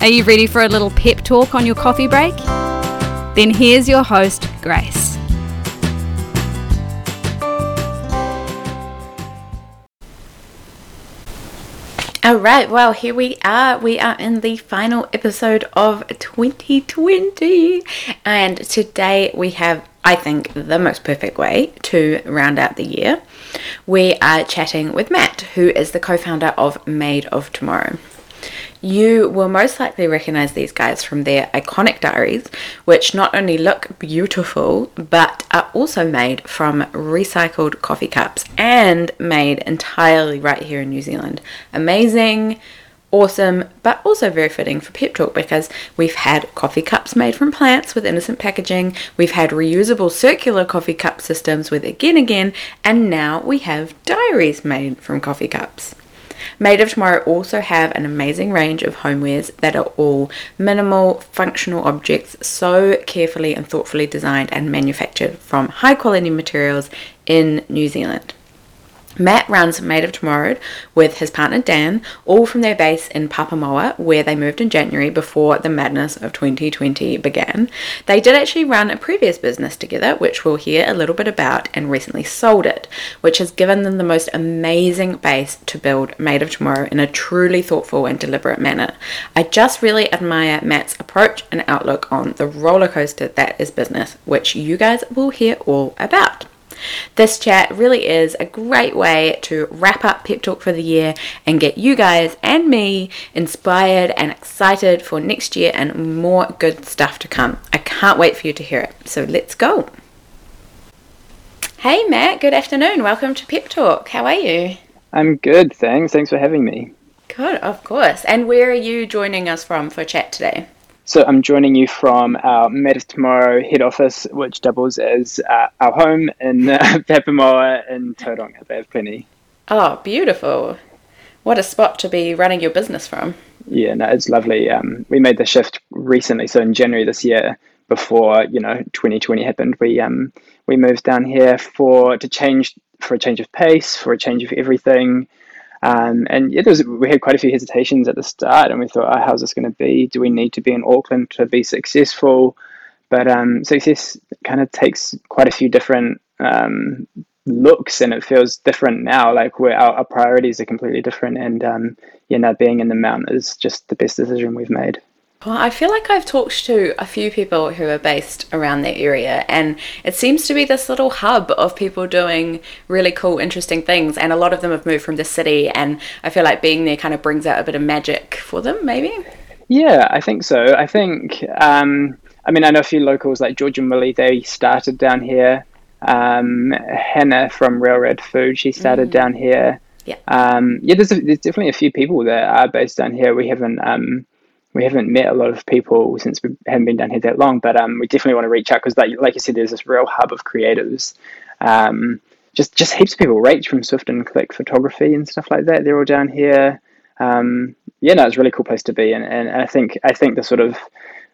are you ready for a little pep talk on your coffee break? Then here's your host, Grace. All right, well, here we are. We are in the final episode of 2020, and today we have, I think, the most perfect way to round out the year. We are chatting with Matt, who is the co founder of Made of Tomorrow. You will most likely recognize these guys from their iconic diaries, which not only look beautiful but are also made from recycled coffee cups and made entirely right here in New Zealand. Amazing, awesome, but also very fitting for Pep Talk because we've had coffee cups made from plants with innocent packaging, we've had reusable circular coffee cup systems with Again Again, and now we have diaries made from coffee cups. Made of Tomorrow also have an amazing range of homewares that are all minimal, functional objects, so carefully and thoughtfully designed and manufactured from high quality materials in New Zealand. Matt runs Made of Tomorrow with his partner Dan, all from their base in Papamoa, where they moved in January before the madness of 2020 began. They did actually run a previous business together, which we'll hear a little bit about, and recently sold it, which has given them the most amazing base to build Made of Tomorrow in a truly thoughtful and deliberate manner. I just really admire Matt's approach and outlook on the roller coaster that is business, which you guys will hear all about. This chat really is a great way to wrap up Pep Talk for the year and get you guys and me inspired and excited for next year and more good stuff to come. I can't wait for you to hear it. So let's go. Hey Matt, good afternoon. Welcome to Pep Talk. How are you? I'm good, thanks. Thanks for having me. Good, of course. And where are you joining us from for chat today? So I'm joining you from our Made Tomorrow head office, which doubles as uh, our home in uh, Papamoa in Tauranga Bay of Plenty. Oh, beautiful. What a spot to be running your business from. Yeah, no, it's lovely. Um, we made the shift recently, so in January this year, before you know 2020 happened, we um, we moved down here for to change for a change of pace, for a change of everything. Um, and yeah, was, we had quite a few hesitations at the start, and we thought, oh, how's this going to be? Do we need to be in Auckland to be successful? But um, success kind of takes quite a few different um, looks, and it feels different now. Like our, our priorities are completely different, and um, yeah, now being in the mountain is just the best decision we've made. Well, I feel like I've talked to a few people who are based around that area, and it seems to be this little hub of people doing really cool, interesting things. And a lot of them have moved from the city, and I feel like being there kind of brings out a bit of magic for them, maybe. Yeah, I think so. I think, um, I mean, I know a few locals like George and Willy, they started down here. Um, Hannah from Railroad Food, she started mm. down here. Yeah. Um, yeah, there's, a, there's definitely a few people that are based down here. We haven't um, we haven't met a lot of people since we haven't been down here that long, but um, we definitely want to reach out because, like, like you said, there's this real hub of creatives. Um, just just heaps of people. Rach from Swift and Click Photography and stuff like that. They're all down here. Um, yeah, no, it's a really cool place to be, and, and I think I think the sort of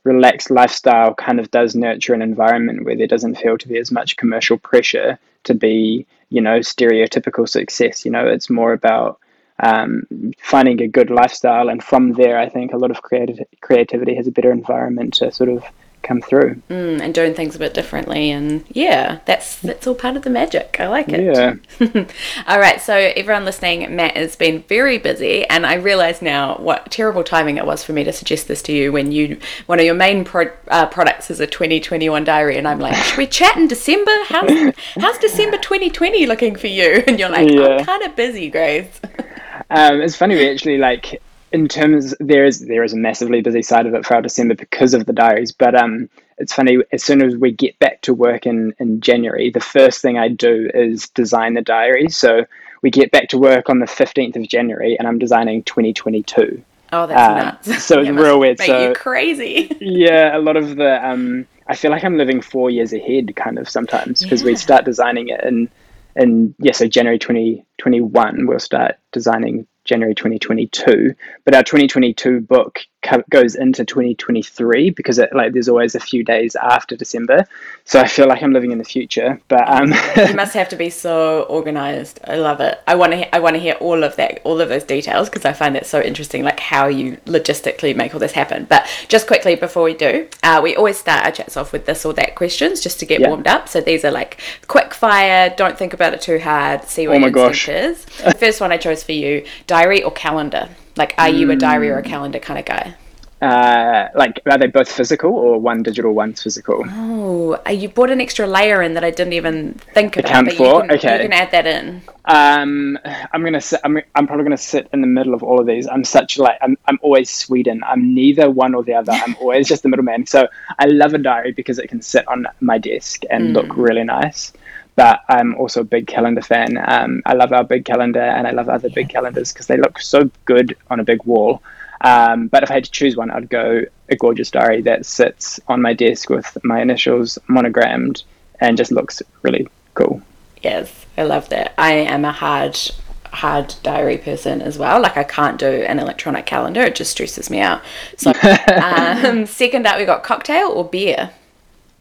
relaxed lifestyle kind of does nurture an environment where there doesn't feel to be as much commercial pressure to be, you know, stereotypical success. You know, it's more about um, finding a good lifestyle, and from there, I think a lot of creative creativity has a better environment to sort of come through. Mm, and doing things a bit differently. And yeah that's that's all part of the magic. I like it. Yeah. All right. So everyone listening matt has been very busy. And i realize now what terrible timing it was for me to suggest this to you when you one of your main pro, uh, products is a 2021 diary. And i'm like should we chat in december. How's, how's december 2020 looking for you? And you're like yeah. i'm kind of busy grace um, it's funny we actually like in terms there is there is a massively busy side of it for our December because of the diaries. But um, it's funny as soon as we get back to work in in January, the first thing I do is design the diaries. So we get back to work on the fifteenth of January, and I'm designing 2022. Oh, that's Um, nuts. so it's real weird, Make so- you crazy. yeah, a lot of the um, I feel like I'm living four years ahead, kind of sometimes, because we start designing it in, in yeah, so January 2021, we'll start designing January 2022, but our 2022 book goes into 2023 because it like there's always a few days after December, so I feel like I'm living in the future. But um, you must have to be so organized. I love it. I want to. He- I want to hear all of that, all of those details, because I find it so interesting, like how you logistically make all this happen. But just quickly before we do, uh, we always start our chats off with this or that questions, just to get Yeah. warmed up. So these are like quick fire. Don't think about it too hard. See what Oh my your gosh. is. The first one I chose for you: diary or calendar. Like, are you a diary or a calendar kind of guy? uh, like are they both physical or one digital, one's physical? Oh, uh, you brought an extra layer in that I didn't even think about. Account for? You can, Okay. You can add that in. Um, I'm gonna sit. I'm, I'm probably gonna sit in the middle of all of these. I'm such like I'm. I'm always Sweden. I'm neither one or the other. I'm always just the middleman. So I love a diary because it can sit on my desk and look really nice. But I'm also a big calendar fan. Um, I love our big calendar and I love other big calendars because they look so good on a big wall. Um, but if I had to choose one, I'd go a gorgeous diary that sits on my desk with my initials monogrammed and just looks really cool. Yes, I love that. I am a hard, hard diary person as well. Like I can't do an electronic calendar; it just stresses me out. So, um, second up, we got cocktail or beer.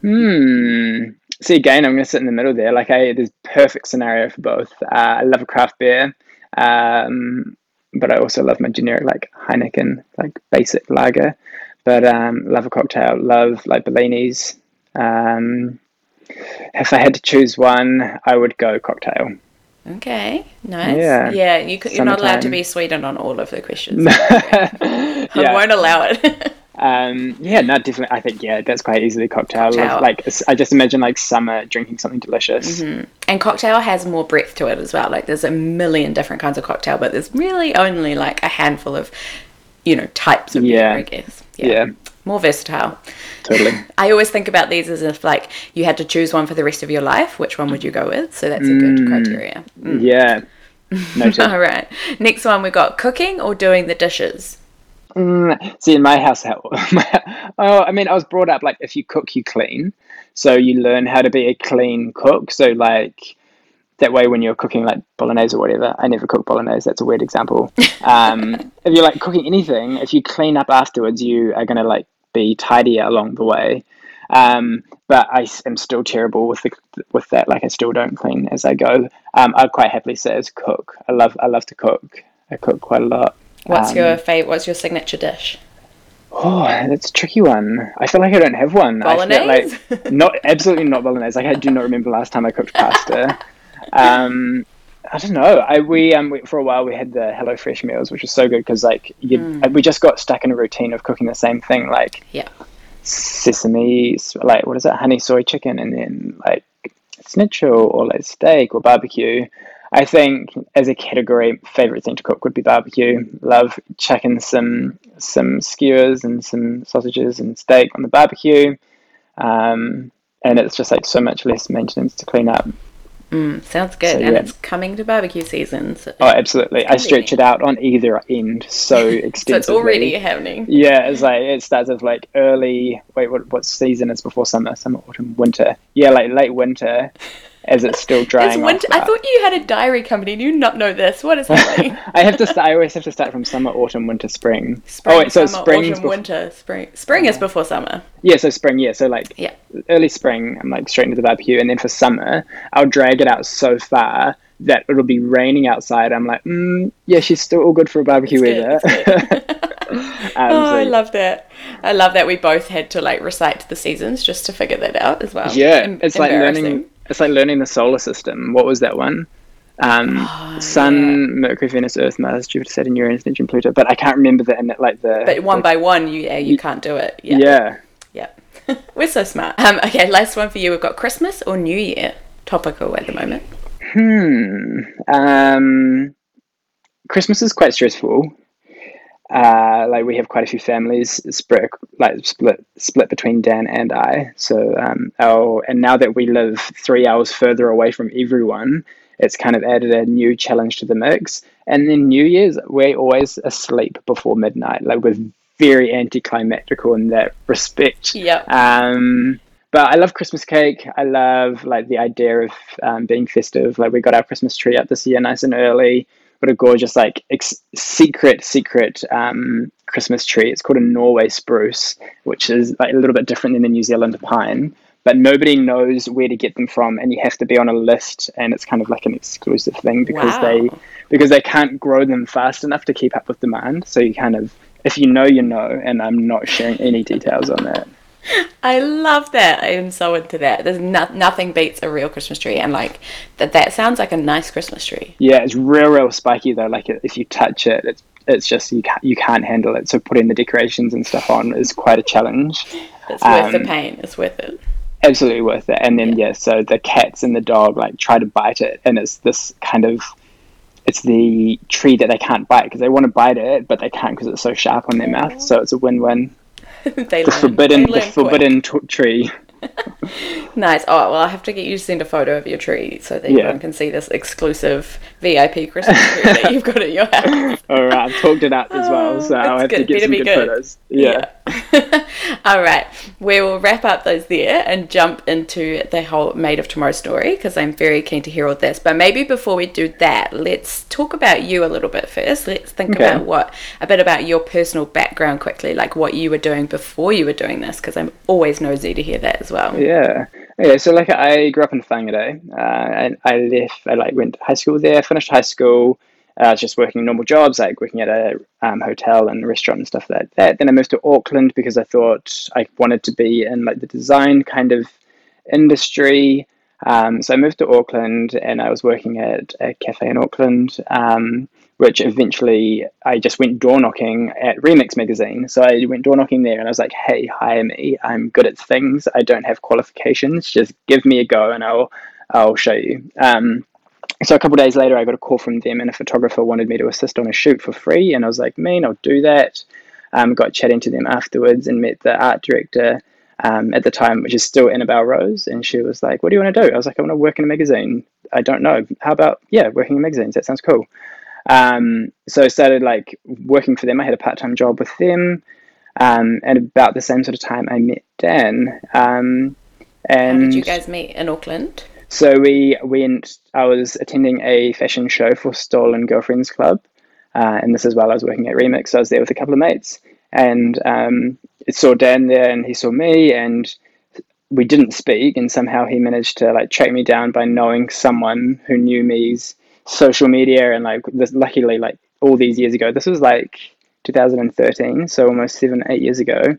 Hmm. See, again, I'm going to sit in the middle there. Like, I there's perfect scenario for both. Uh, I love a craft beer, um, but I also love my generic like Heineken, like basic lager. But um, love a cocktail. Love like Bellinis. Um, if I had to choose one, I would go cocktail. Okay, nice. Yeah. yeah. You could, you're not allowed to be Sweden on all of the questions. I won't allow it. Um, yeah, no, definitely. I think yeah, that's quite easily cocktail. Cocktail. Like, I just imagine like summer drinking something delicious. Mm-hmm. and cocktail has more breadth to it as well. Like there's a million different kinds of cocktail, but there's really only like a handful of, you know, types of beer, Yeah. I guess. Yeah, More versatile. totally. I always think about these as if like you had to choose one for the rest of your life. Which one would you go with? So that's a good mm. criteria. Mm. Yeah. Noted. All right. Next one we got cooking or doing the dishes. Mm, see, in my house, how, my, oh, I mean, I was brought up like if you cook, you clean. So you learn how to be a clean cook. So like that way, when you're cooking like bolognese or whatever, I never cook bolognese. That's a weird example. Um, if you're like cooking anything, if you clean up afterwards, you are gonna like be tidier along the way. Um, but I am still terrible with the, with that. Like I still don't clean as I go. Um, I'd quite happily say as cook. I love I love to cook. I cook quite a lot. What's Um, your favorite? What's your signature dish? Oh, that's a tricky one. I feel like I don't have one. I feel Bolognese? like not absolutely not bolognese. Like I do not remember last time I cooked pasta. um, I don't know. I we um we, for a while we had the Hello Fresh meals, which was so good because like you, we just got stuck in a routine of cooking the same thing, like Yeah. sesame, like what is it, honey soy chicken, and then like schnitzel or like steak or barbecue. I think as a category, favorite thing to cook would be barbecue. Love chucking some some skewers and some sausages and steak on the barbecue, um, and it's just like so much less maintenance to clean up. Mm, sounds good. So, and yeah. it's coming to barbecue season. So, Oh, absolutely! I stretch it out on either end so so extensively. it's already happening. Yeah, it's like it starts with like early. Wait, what what season is before summer? Summer, autumn, winter. Yeah, like late winter, as it's still drying. It's winter. I thought you had a diary company. Do you not know this? What is happening? I have to. Start, I always have to start from summer, autumn, winter, spring. Spring, oh wait, so summer, spring's autumn, bef- winter, spring. Spring is before summer. Yeah, so spring. Yeah, so like Yeah. early spring, I'm like straight into the barbecue, and then for summer, I'll drag it out so far that it'll be raining outside. I'm like, mm, yeah, she's still all good for a barbecue It's good, weather. Um, Oh, so- I love that. I love that we both had to like recite the seasons just to figure that out as well. Yeah, Em- it's like learning. It's like learning the solar system. What was that one? Um, Oh, Sun, Mercury, Venus, Earth, Mars, Jupiter, Saturn, Uranus, Neptune, Pluto. But I can't remember the in it like the. But one the- by one, you yeah, you can't do it. Yeah. yeah. Yeah. We're so smart. Um, okay, last one for you. We've got Christmas or New Year. Topical at the moment. Hmm. Um, Christmas is quite stressful. Uh, like we have quite a few families spread, like split, split between Dan and I. So, um, our and now that we live three hours further away from everyone, it's kind of added a new challenge to the mix. And then New Year's, we're always asleep before midnight. Like we're very anticlimactical in that respect. Yeah. Um, but I love Christmas cake. I love like the idea of um, being festive. Like we got our Christmas tree up this year, nice and early. Got a gorgeous like ex- secret, secret um, Christmas tree. It's called a Norway spruce, which is like a little bit different than the New Zealand pine but nobody knows where to get them from and you have to be on a list and it's kind of like an exclusive thing because wow. they because they can't grow them fast enough to keep up with demand so you kind of if you know you know and i'm not sharing any details on that I love that. I am so into that. There's no, nothing beats a real Christmas tree, and like that. That sounds like a nice Christmas tree. Yeah, it's real, real spiky though. Like if you touch it, it's it's just you can't, you can't handle it. So putting the decorations and stuff on is quite a challenge. It's worth um, the pain. It's worth it absolutely worth it. And then yeah. yeah, so the cats and the dog like try to bite it, and it's this kind of it's the tree that they can't bite because they want to bite it, but they can't because it's so sharp on their mouth. So it's a win-win. the learn, forbidden, the forbidden t- tree. nice. Oh well, I have to get you to send a photo of your tree so that yeah. everyone can see this exclusive VIP Christmas tree that you've got at your house. All right, I've talked it up as well, so I'll have good. to get Better some good, good, photos. Yeah. yeah. All right, we will wrap up those there and jump into the whole Made of Tomorrow story because I'm very keen to hear all this. But maybe before we do that, let's talk about you a little bit first. Let's think okay. about what a bit about your personal background quickly, like what you were doing before you were doing this, because I'm always nosy to hear that as well. Yeah. Yeah, so like I grew up in Whangarei, uh, and I left. I like went to high school there, finished high school, I was just working normal jobs, like working at a um, hotel and restaurant and stuff like that. Then I moved to Auckland because I thought I wanted to be in like the design kind of industry. Um, so I moved to Auckland and I was working at a cafe in Auckland, um, which eventually I just went door knocking at Remix magazine. So I went door knocking there and I was like, hey, hire me. I'm good at things. I don't have qualifications. Just give me a go and I'll I'll show you. Um, so a couple days later, I got a call from them, and a photographer wanted me to assist on a shoot for free, and I was like, "Man, I'll do that." Um, got chatting to them afterwards, and met the art director um, at the time, which is still Annabelle Rose, and she was like, "What do you want to do?" I was like, "I want to work in a magazine." I don't know. How about yeah, working in magazines? That sounds cool. Um, so I started like working for them. I had a part time job with them, um, and about the same sort of time, I met Dan. and um, How did you guys meet in Auckland? So we went. I was attending a fashion show for Stolen Girlfriends Club, uh, and this is while I was working at Remix. So I was there with a couple of mates, and um, it saw Dan there, and he saw me, and we didn't speak, and somehow he managed to like track me down by knowing someone who knew me's social media, and like this, luckily, like all these years ago, this was like 2013, so almost seven, eight years ago.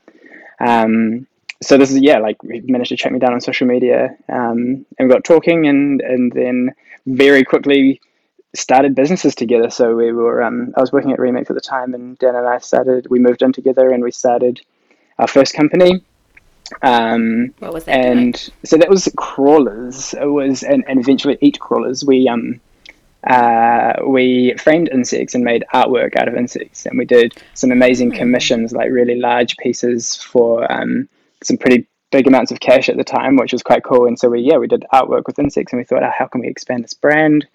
Um, so this is yeah, like he managed to track me down on social media, um, and we got talking, and and then very quickly started businesses together. So we were um, I was working at Remix at the time, and Dan and I started. We moved in together, and we started our first company. Um, what was that? And doing? so that was crawlers. It was and, and eventually Eat Crawlers. We um uh, we framed insects and made artwork out of insects, and we did some amazing commissions, like really large pieces for um, some pretty big amounts of cash at the time, which was quite cool. And so we, yeah, we did artwork with insects and we thought, oh, how can we expand this brand?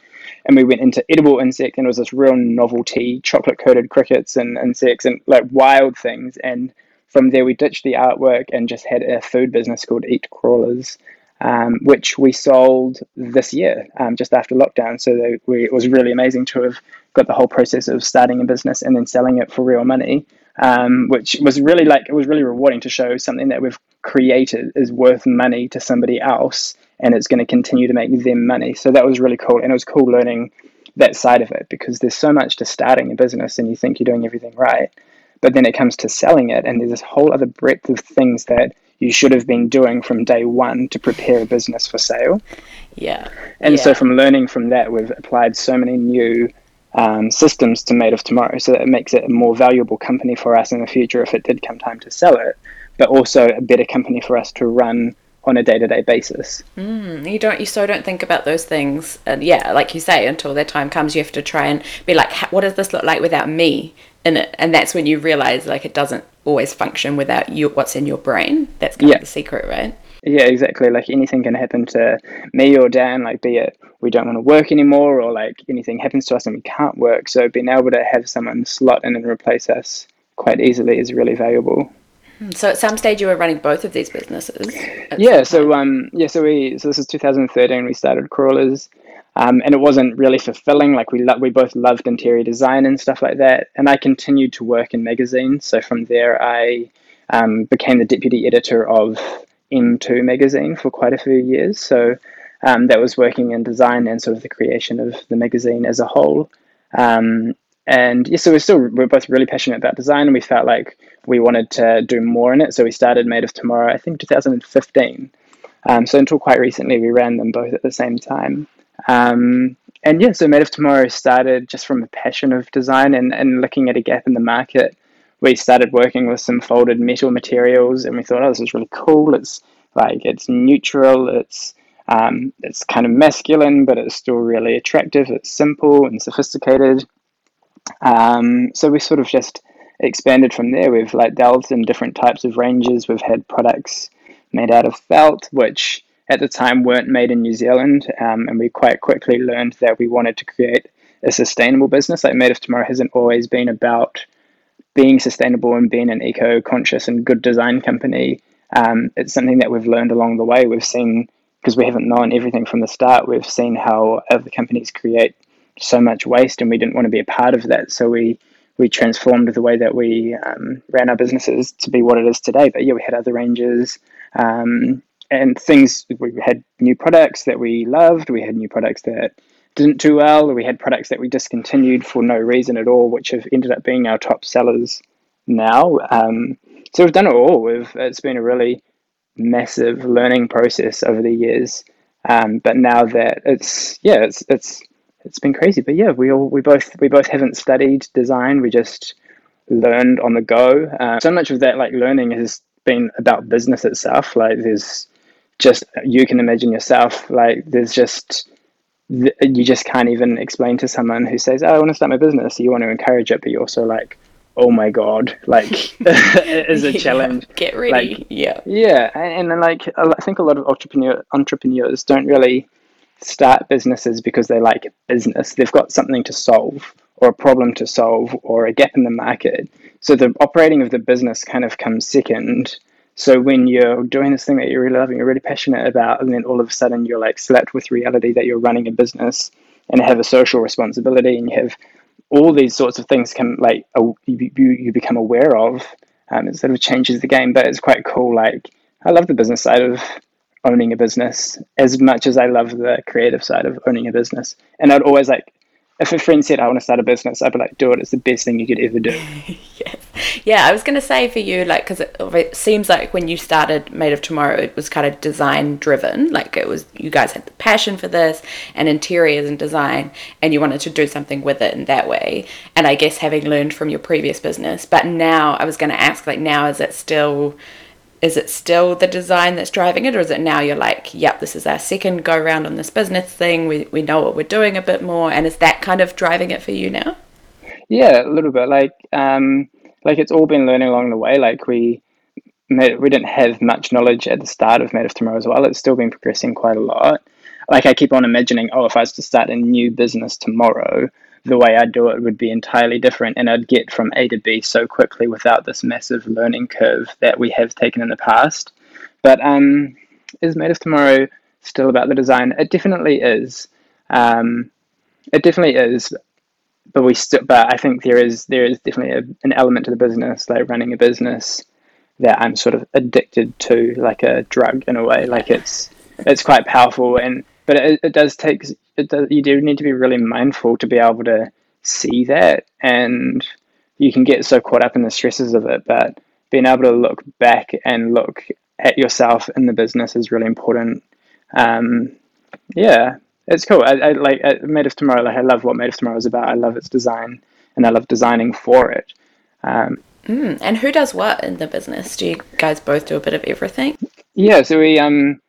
And we went into edible insect and it was this real novelty, chocolate coated crickets and insects and like wild things. And from there, we ditched the artwork and just had a food business called Eat Crawlers. Um, which we sold this year, um, just after lockdown. So we, it was really amazing to have got the whole process of starting a business and then selling it for real money um, which was really like it was really rewarding to show something that we've created is worth money to somebody else and it's going to continue to make them money. So that was really cool and it was cool learning that side of it because there's so much to starting a business and you think you're doing everything right but then it comes to selling it and there's this whole other breadth of things that you should have been doing from day one to prepare a business for sale. Yeah. And yeah. so from learning from that we've applied so many new um, systems to Made of Tomorrow, so that it makes it a more valuable company for us in the future if it did come time to sell it, but also a better company for us to run on a day-to-day basis. Mm, you don't, you so don't think about those things, and yeah, like you say, until that time comes, you have to try and be like, what does this look like without me in it? And that's when you realize like it doesn't always function without you, what's in your brain. That's kind yeah. of the secret, right? Yeah, exactly. Like anything can happen to me or Dan, like be it we don't want to work anymore or like anything happens to us and we can't work. So being able to have someone slot in and replace us quite easily is really valuable. Hmm, so at some stage you were running both of these businesses. Yeah. So um yeah. So we so this is 2013. We started Crawlers, um, and it wasn't really fulfilling. Like we lo- we both loved interior design and stuff like that. And I continued to work in magazines. So from there I um, became the deputy editor of M2 magazine for quite a few years. So um, that was working in design and sort of the creation of the magazine as a whole. Um, and yeah, so we're still we're both really passionate about design, and we felt like we wanted to do more in it. So we started Made of Tomorrow, I think 2015. Um, so until quite recently, we ran them both at the same time. Um, and yeah, so Made of Tomorrow started just from a passion of design and, and looking at a gap in the market. We started working with some folded metal materials, and we thought, oh, this is really cool. It's like it's neutral. It's um, it's kind of masculine, but it's still really attractive. It's simple and sophisticated. Um, so we sort of just expanded from there. We've like delved in different types of ranges. We've had products made out of felt, which at the time weren't made in New Zealand, um, and we quite quickly learned that we wanted to create a sustainable business. Like Made of Tomorrow hasn't always been about being sustainable and being an eco-conscious and good design company. Um, it's something that we've learned along the way. We've seen because we haven't known everything from the start. We've seen how other companies create so much waste, and we didn't want to be a part of that. So we we transformed the way that we um, ran our businesses to be what it is today. But yeah, we had other ranges um, and things. We had new products that we loved. We had new products that didn't do well. We had products that we discontinued for no reason at all, which have ended up being our top sellers now. Um, so we've done it all. We've it's been a really massive learning process over the years. Um, but now that it's yeah, it's it's it's been crazy. But yeah, we all we both we both haven't studied design. We just learned on the go. Uh, so much of that like learning has been about business itself. Like there's just you can imagine yourself. Like there's just you just can't even explain to someone who says, "Oh, I want to start my business." You want to encourage it, but you are also like oh my god like it is a challenge. get ready. Like, yeah. yeah and, then like i think a lot of entrepreneur entrepreneurs don't really start businesses because they like business. They've got something to solve or a problem to solve or a gap in the market. So the operating of the business kind of comes second so when you're doing this thing that you're really loving you're really passionate about and then all of a sudden you're like slapped with reality that you're running a business and have a social responsibility and you have all these sorts of things can like you, you become aware of um, it sort of changes the game but it's quite cool like i love the business side of owning a business as much as i love the creative side of owning a business. And i'd always like if a friend said I want to start a business, I'd be like, do it. It's the best thing you could ever do. yes. Yeah, I was going to say for you, like, because it, it, seems like when you started Made of Tomorrow, it was kind of design driven. Like, it was, you guys had the passion for this and interiors and design, and you wanted to do something with it in that way. And I guess having learned from your previous business. But now, I was going to ask, like, now is it still is it still the design that's driving it or is it now you're like yep this is our second go round on this business thing we, we know what we're doing a bit more and is that kind of driving it for you now? Yeah a little bit. Like um like it's all been learning along the way. Like we we didn't have much knowledge at the start of made of tomorrow as well. It's still been progressing quite a lot. Like i keep on imagining oh if i was to start a new business tomorrow the way I'd do it would be entirely different, and I'd get from A to B so quickly without this massive learning curve that we have taken in the past. But um, is Made of Tomorrow still about the design? It definitely is. Um, it definitely is. But we still, but I think there is there is definitely a, an element to the business, like running a business, that I'm sort of addicted to, like a drug in a way. Like it's it's quite powerful, and but it, it does take it does, you do need to be really mindful to be able to see that and you can get so caught up in the stresses of it but being able to look back and look at yourself in the business is really important. Um, yeah it's cool. I, I like I, made of tomorrow like i love what made of tomorrow is about. I love its design and i love designing for it. Um, mm, and who does what in the business? Do you guys both do a bit of everything? Yeah so we um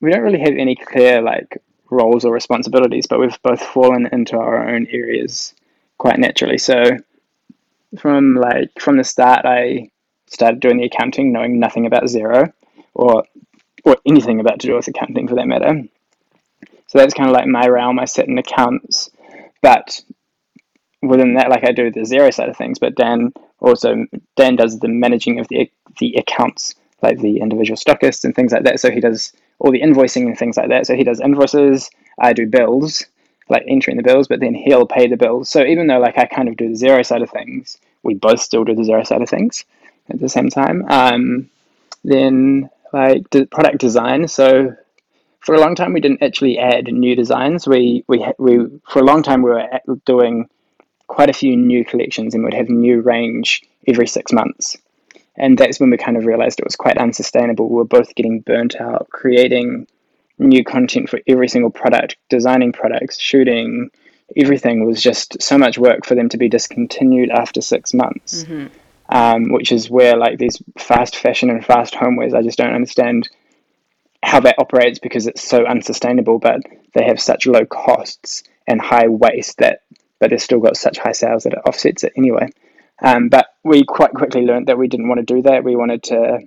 we don't really have any clear like roles or responsibilities, but we've both fallen into our own areas quite naturally. So from like from the start, I started doing the accounting knowing nothing about Xero, or or anything about to do with accounting for that matter. So that's kind of like my realm. I sit in accounts, but within that, like I do the Xero side of things, but Dan also Dan does the managing of the the accounts, like the individual stockists and things like that. So he does all the invoicing and things like that. So he does invoices. I do bills, like entering the bills, but then he'll pay the bills. So even though like I kind of do the Xero side of things, we both still do the Xero side of things at the same time. Um, then like product design. So for a long time we didn't actually add new designs. We we we for a long time we were doing quite a few new collections and would have new range every six months. And that's when we kind of realized it was quite unsustainable. We were both getting burnt out creating new content for every single product, designing products, shooting, everything was just so much work for them to be discontinued after six months. Mm-hmm. Um, which is where like these fast fashion and fast homewares, I just don't understand how that operates because it's so unsustainable, but they have such low costs and high waste that but they've still got such high sales that it offsets it anyway. Um, but we quite quickly learned that we didn't want to do that. We wanted to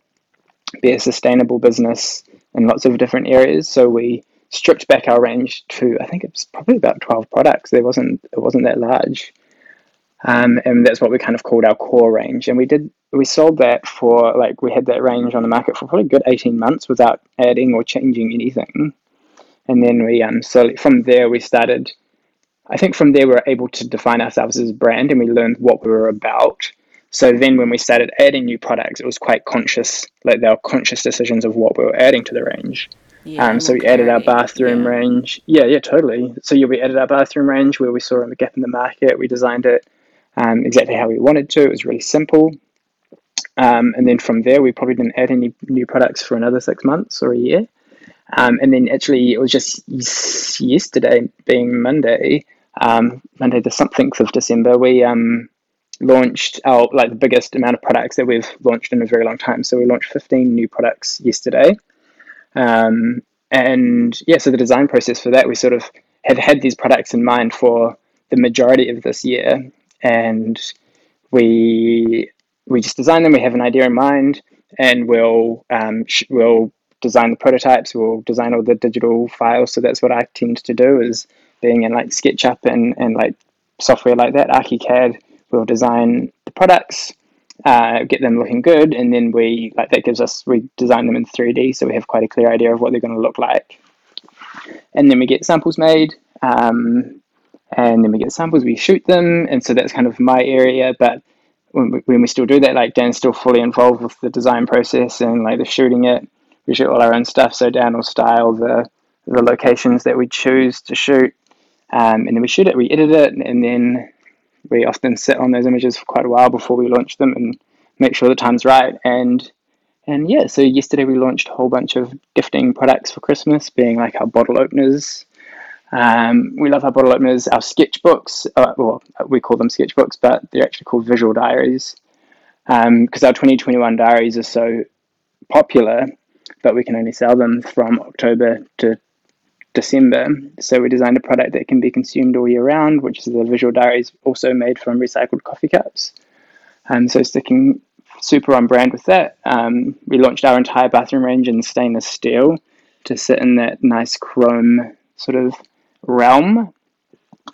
be a sustainable business in lots of different areas. So we stripped back our range to I think it's probably about twelve products. There wasn't it wasn't that large, um, and that's what we kind of called our core range. And we did we sold that for like we had that range on the market for probably good eighteen months without adding or changing anything. And then we um so from there we started I think from there we were able to define ourselves as a brand and we learned what we were about. So then when we started adding new products, it was quite conscious, like there were conscious decisions of what we were adding to the range. Yeah, um, so we added our bathroom yeah. range. Yeah, yeah, totally. So yeah, we added our bathroom range where we saw a gap in the market. We designed it um, exactly how we wanted to. It was really simple. Um, and then from there, we probably didn't add any new products for another six months or a year. Um, and then actually, it was just yesterday, being Monday, um, Monday the something of December, we um, launched our like the biggest amount of products that we've launched in a very long time. So we launched 15 new products yesterday. Um, and yeah, so the design process for that, we sort of had had these products in mind for the majority of this year, and we we just design them. We have an idea in mind, and we'll um, sh- we'll design the prototypes. We'll design all the digital files. So that's what I tend to do is in like SketchUp and, and like software like that, ArchiCAD, we'll design the products, uh, get them looking good, and then we like that gives us we design them in 3D, so we have quite a clear idea of what they're going to look like. And then we get samples made, um, and then we get samples, we shoot them, and so that's kind of my area. But when we, when we still do that, like Dan's still fully involved with the design process and like the shooting it. We shoot all our own stuff, so Dan will style the the locations that we choose to shoot um, and then we shoot it, we edit it, and then we often sit on those images for quite a while before we launch them and make sure the time's right. And and yeah, so yesterday we launched a whole bunch of gifting products for Christmas, being like our bottle openers. Um, we love our bottle openers, our sketchbooks. Uh, well, we call them sketchbooks, but they're actually called visual diaries because um, our 2021 diaries are so popular, but we can only sell them from October to December. So we designed a product that can be consumed all year round, which is the visual diaries also made from recycled coffee cups. And so sticking super on brand with that, um, we launched our entire bathroom range in stainless steel to sit in that nice chrome sort of realm.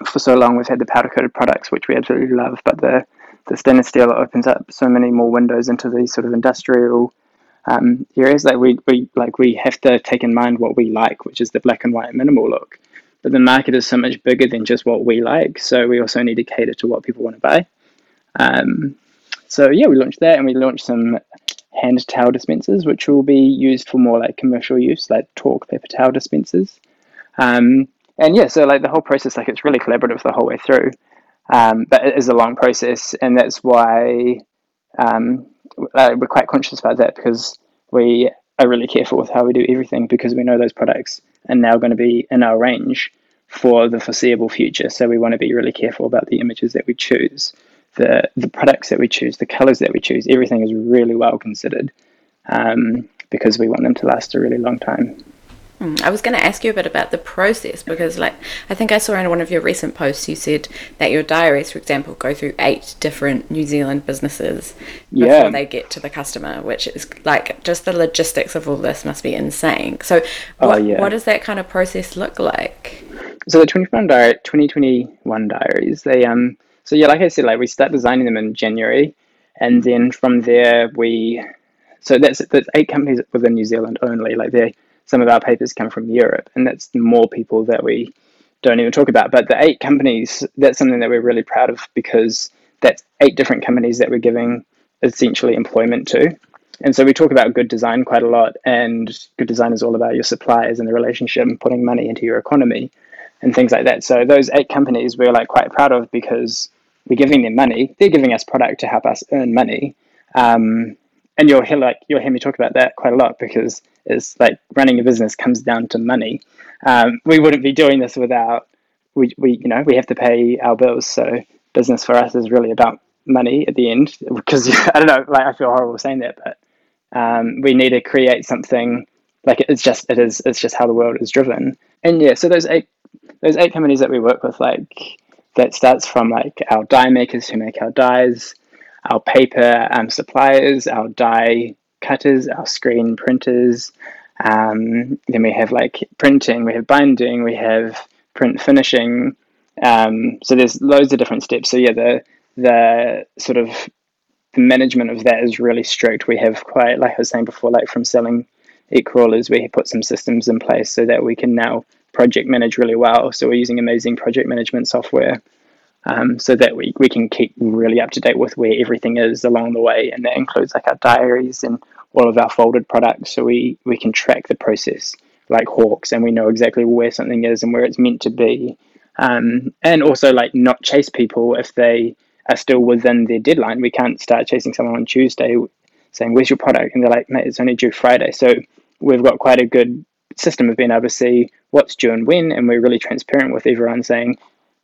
For so long, we've had the powder coated products, which we absolutely love, but the the stainless steel opens up so many more windows into the sort of industrial um, areas that we, we like we have to take in mind what we like, which is the black and white minimal look. But the market is so much bigger than just what we like, so we also need to cater to what people want to buy. Um, so yeah, we launched that, and we launched some hand towel dispensers, which will be used for more like commercial use, like talk paper towel dispensers. Um, and yeah, so like the whole process, like it's really collaborative the whole way through. Um, but it is a long process, and that's why um, we're quite conscious about that because we are really careful with how we do everything because we know those products are now going to be in our range for the foreseeable future. So we want to be really careful about the images that we choose, the the products that we choose, the colors that we choose. Everything is really well considered um, because we want them to last a really long time. Hmm, I was going to ask you a bit about the process because, like, I think I saw in one of your recent posts you said that your diaries, for example, go through eight different New Zealand businesses before they get to the customer, which is like just the logistics of all this must be insane. So, Oh, what, yeah. what does that kind of process look like? So the 21 diary, 2021 diaries, they um so yeah, like I said, like we start designing them in January, and then from there we so that's that's eight companies within New Zealand only. Like they some of our papers come from Europe, and that's more people that we don't even talk about. But the eight companies, that's something that we're really proud of because that's eight different companies that we're giving essentially employment to. And so we talk about good design quite a lot, and good design is all about your suppliers and the relationship and putting money into your economy and things like that. So those eight companies we're like quite proud of because we're giving them money. They're giving us product to help us earn money. Um, and you'll hear like you'll hear me talk about that quite a lot because it's like running a business comes down to money. Um, we wouldn't be doing this without we, we you know we have to pay our bills. So business for us is really about money at the end because I don't know like I feel horrible saying that, but um, we need to create something like it's just it is it's just how the world is driven. And yeah, so those eight those eight companies that we work with like that starts from like our dye makers who make our dyes, our paper um, suppliers, our die cutters, our screen printers. Um, then we have like printing, we have binding, we have print finishing. Um, so there's loads of different steps. So yeah, the the sort of the management of that is really strict. We have quite, like I was saying before, like from selling e crawlers, we put some systems in place so that we can now project manage really well. So we're using amazing project management software um, so that we, we can keep really up to date with where everything is along the way. And that includes like our diaries and all of our folded products. So we, we can track the process like hawks and we know exactly where something is and where it's meant to be. Um, and also like not chase people if they are still within their deadline. We can't start chasing someone on Tuesday saying, Where's your product? And they're like, Mate, it's only due Friday. So we've got quite a good system of being able to see what's due and when. And we're really transparent with everyone saying,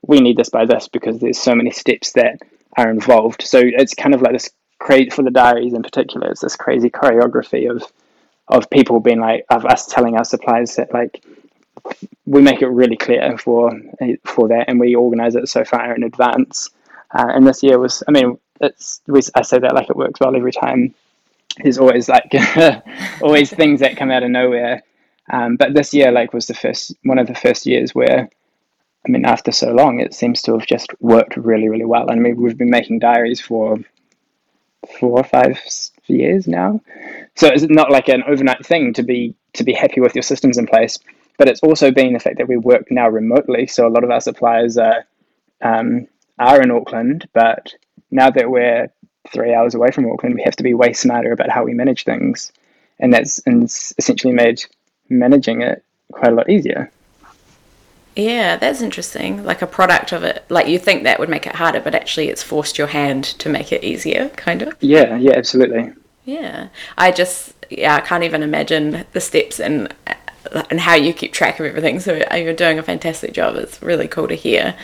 We need this by this because there's so many steps that are involved. So it's kind of like this crazy for the diaries in particular, it's this crazy choreography of of people being like of us telling our suppliers that like we make it really clear for for that and we organize it so far in advance. Uh, and this year was i mean it's we, i say that like it works well every time. There's always like always things that come out of nowhere. Um, but this year like was the first one of the first years where i mean after so long it seems to have just worked really really well and I mean, we've been making diaries for four or five years now so it's not like an overnight thing to be to be happy with your systems in place but it's also been the fact that we work now remotely. So a lot of our suppliers are um, are in Auckland, but now that we're three hours away from Auckland, we have to be way smarter about how we manage things, and that's and essentially made managing it quite a lot easier. Yeah, that's interesting. Like a product of it. Like you think that would make it harder, but actually it's forced your hand to make it easier, kind of. Yeah, yeah, absolutely. Yeah. I just, yeah, I can't even imagine the steps and and how you keep track of everything. So uh, you're doing a fantastic job. It's really cool to hear.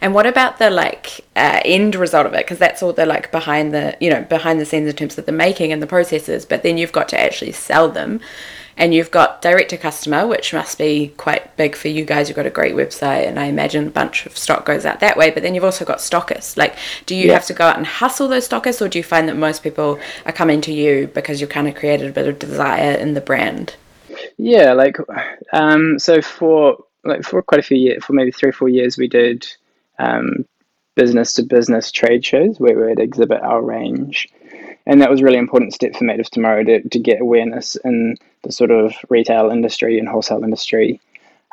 And what about the like uh, end result of it? Because that's all the like behind the you know behind the scenes in terms of the making and the processes. But then you've got to actually sell them, and you've got direct to customer, which must be quite big for you guys. You've got a great website, and I imagine a bunch of stock goes out that way. But then you've also got stockists. Like, do you Yeah. have to go out and hustle those stockists, or do you find that most people are coming to you because you've kind of created a bit of desire in the brand? Yeah, like um, so for like for quite a few years, for maybe three or four years, we did um, business to business trade shows where we'd exhibit our range, and that was a really important step for Made of Tomorrow to to get awareness in the sort of retail industry and wholesale industry.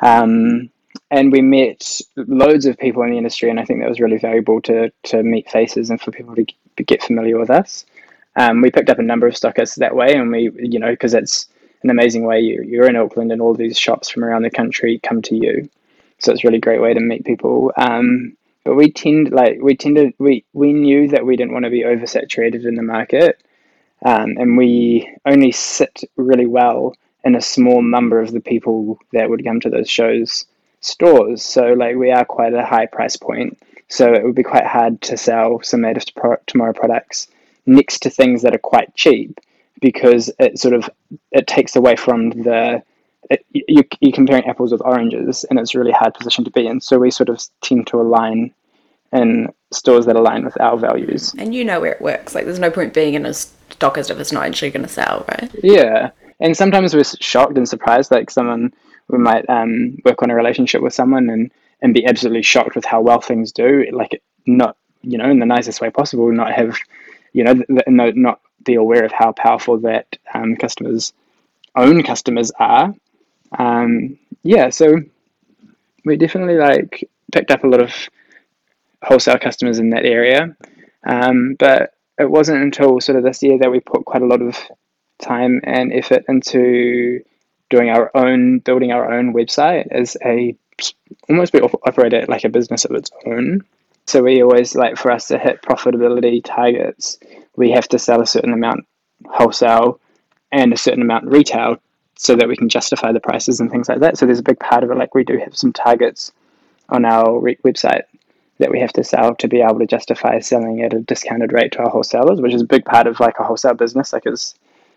Um, and we met loads of people in the industry, and I think that was really valuable to to meet faces and for people to get familiar with us. Um, we picked up a number of stockists that way, and we, you know, because it's an amazing way. You, you're in Auckland, and all these shops from around the country come to you, so it's a really great way to meet people. Um, but we tend, like, we tended, we we knew that we didn't want to be oversaturated in the market, um, and we only sit really well in a small number of the people that would come to those shows stores. So, like, we are quite a high price point, so it would be quite hard to sell some of tomorrow products next to things that are quite cheap because it sort of it takes away from the it, you, you're comparing apples with oranges, and it's a really hard position to be in. So we sort of tend to align in stores that align with our values. And you know where it works. Like, there's no point being in a stockist if it's not actually going to sell, right? Yeah, and sometimes we're shocked and surprised. Like someone, we might um, work on a relationship with someone and and be absolutely shocked with how well things do. Like not you know in the nicest way possible. Not have you know no, not be aware of how powerful that um, customers own customers are. Um, yeah, so we definitely like picked up a lot of wholesale customers in that area. Um, but it wasn't until sort of this year that we put quite a lot of time and effort into doing our own, building our own website as a almost we operate it like a business of its own. So we always like for us to hit profitability targets, we have to sell a certain amount wholesale and a certain amount retail so that we can justify the prices and things like that. So there's a big part of it. Like we do have some targets on our website that we have to sell to be able to justify selling at a discounted rate to our wholesalers, which is a big part of like a wholesale business. Like is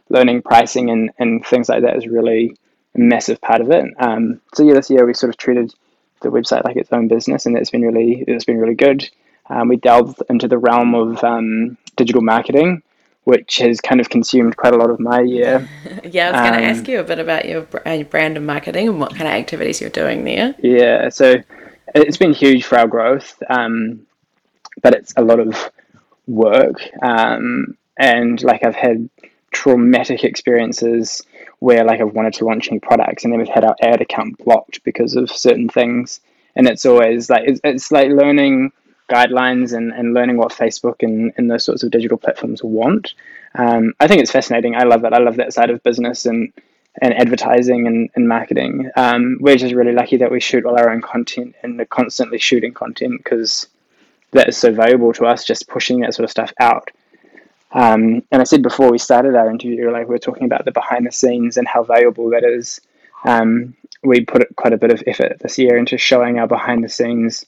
learning pricing and, and things like that is really a massive part of it. Um, so yeah, this year we sort of treated the website like its own business, and that's been really it's been really good. Um, we delved into the realm of um, digital marketing, which has kind of consumed quite a lot of my year. yeah, I was going to ask um, you a bit about your brand and marketing and what kind of activities you're doing there. Yeah, so it's been huge for our growth, um, but it's a lot of work. Um, and like I've had traumatic experiences where like I've wanted to launch new products and then we've had our ad account blocked because of certain things. And it's always like it's, it's like learning guidelines and, and learning what Facebook and, and those sorts of digital platforms want. Um, I think it's fascinating. I love it. I love that side of business and and advertising and, and marketing. Um, we're just really lucky that we shoot all our own content and are constantly shooting content because that is so valuable to us, just pushing that sort of stuff out. Um, and I said before we started our interview, like we are talking about the behind the scenes and how valuable that is. Um, we put quite a bit of effort this year into showing our behind the scenes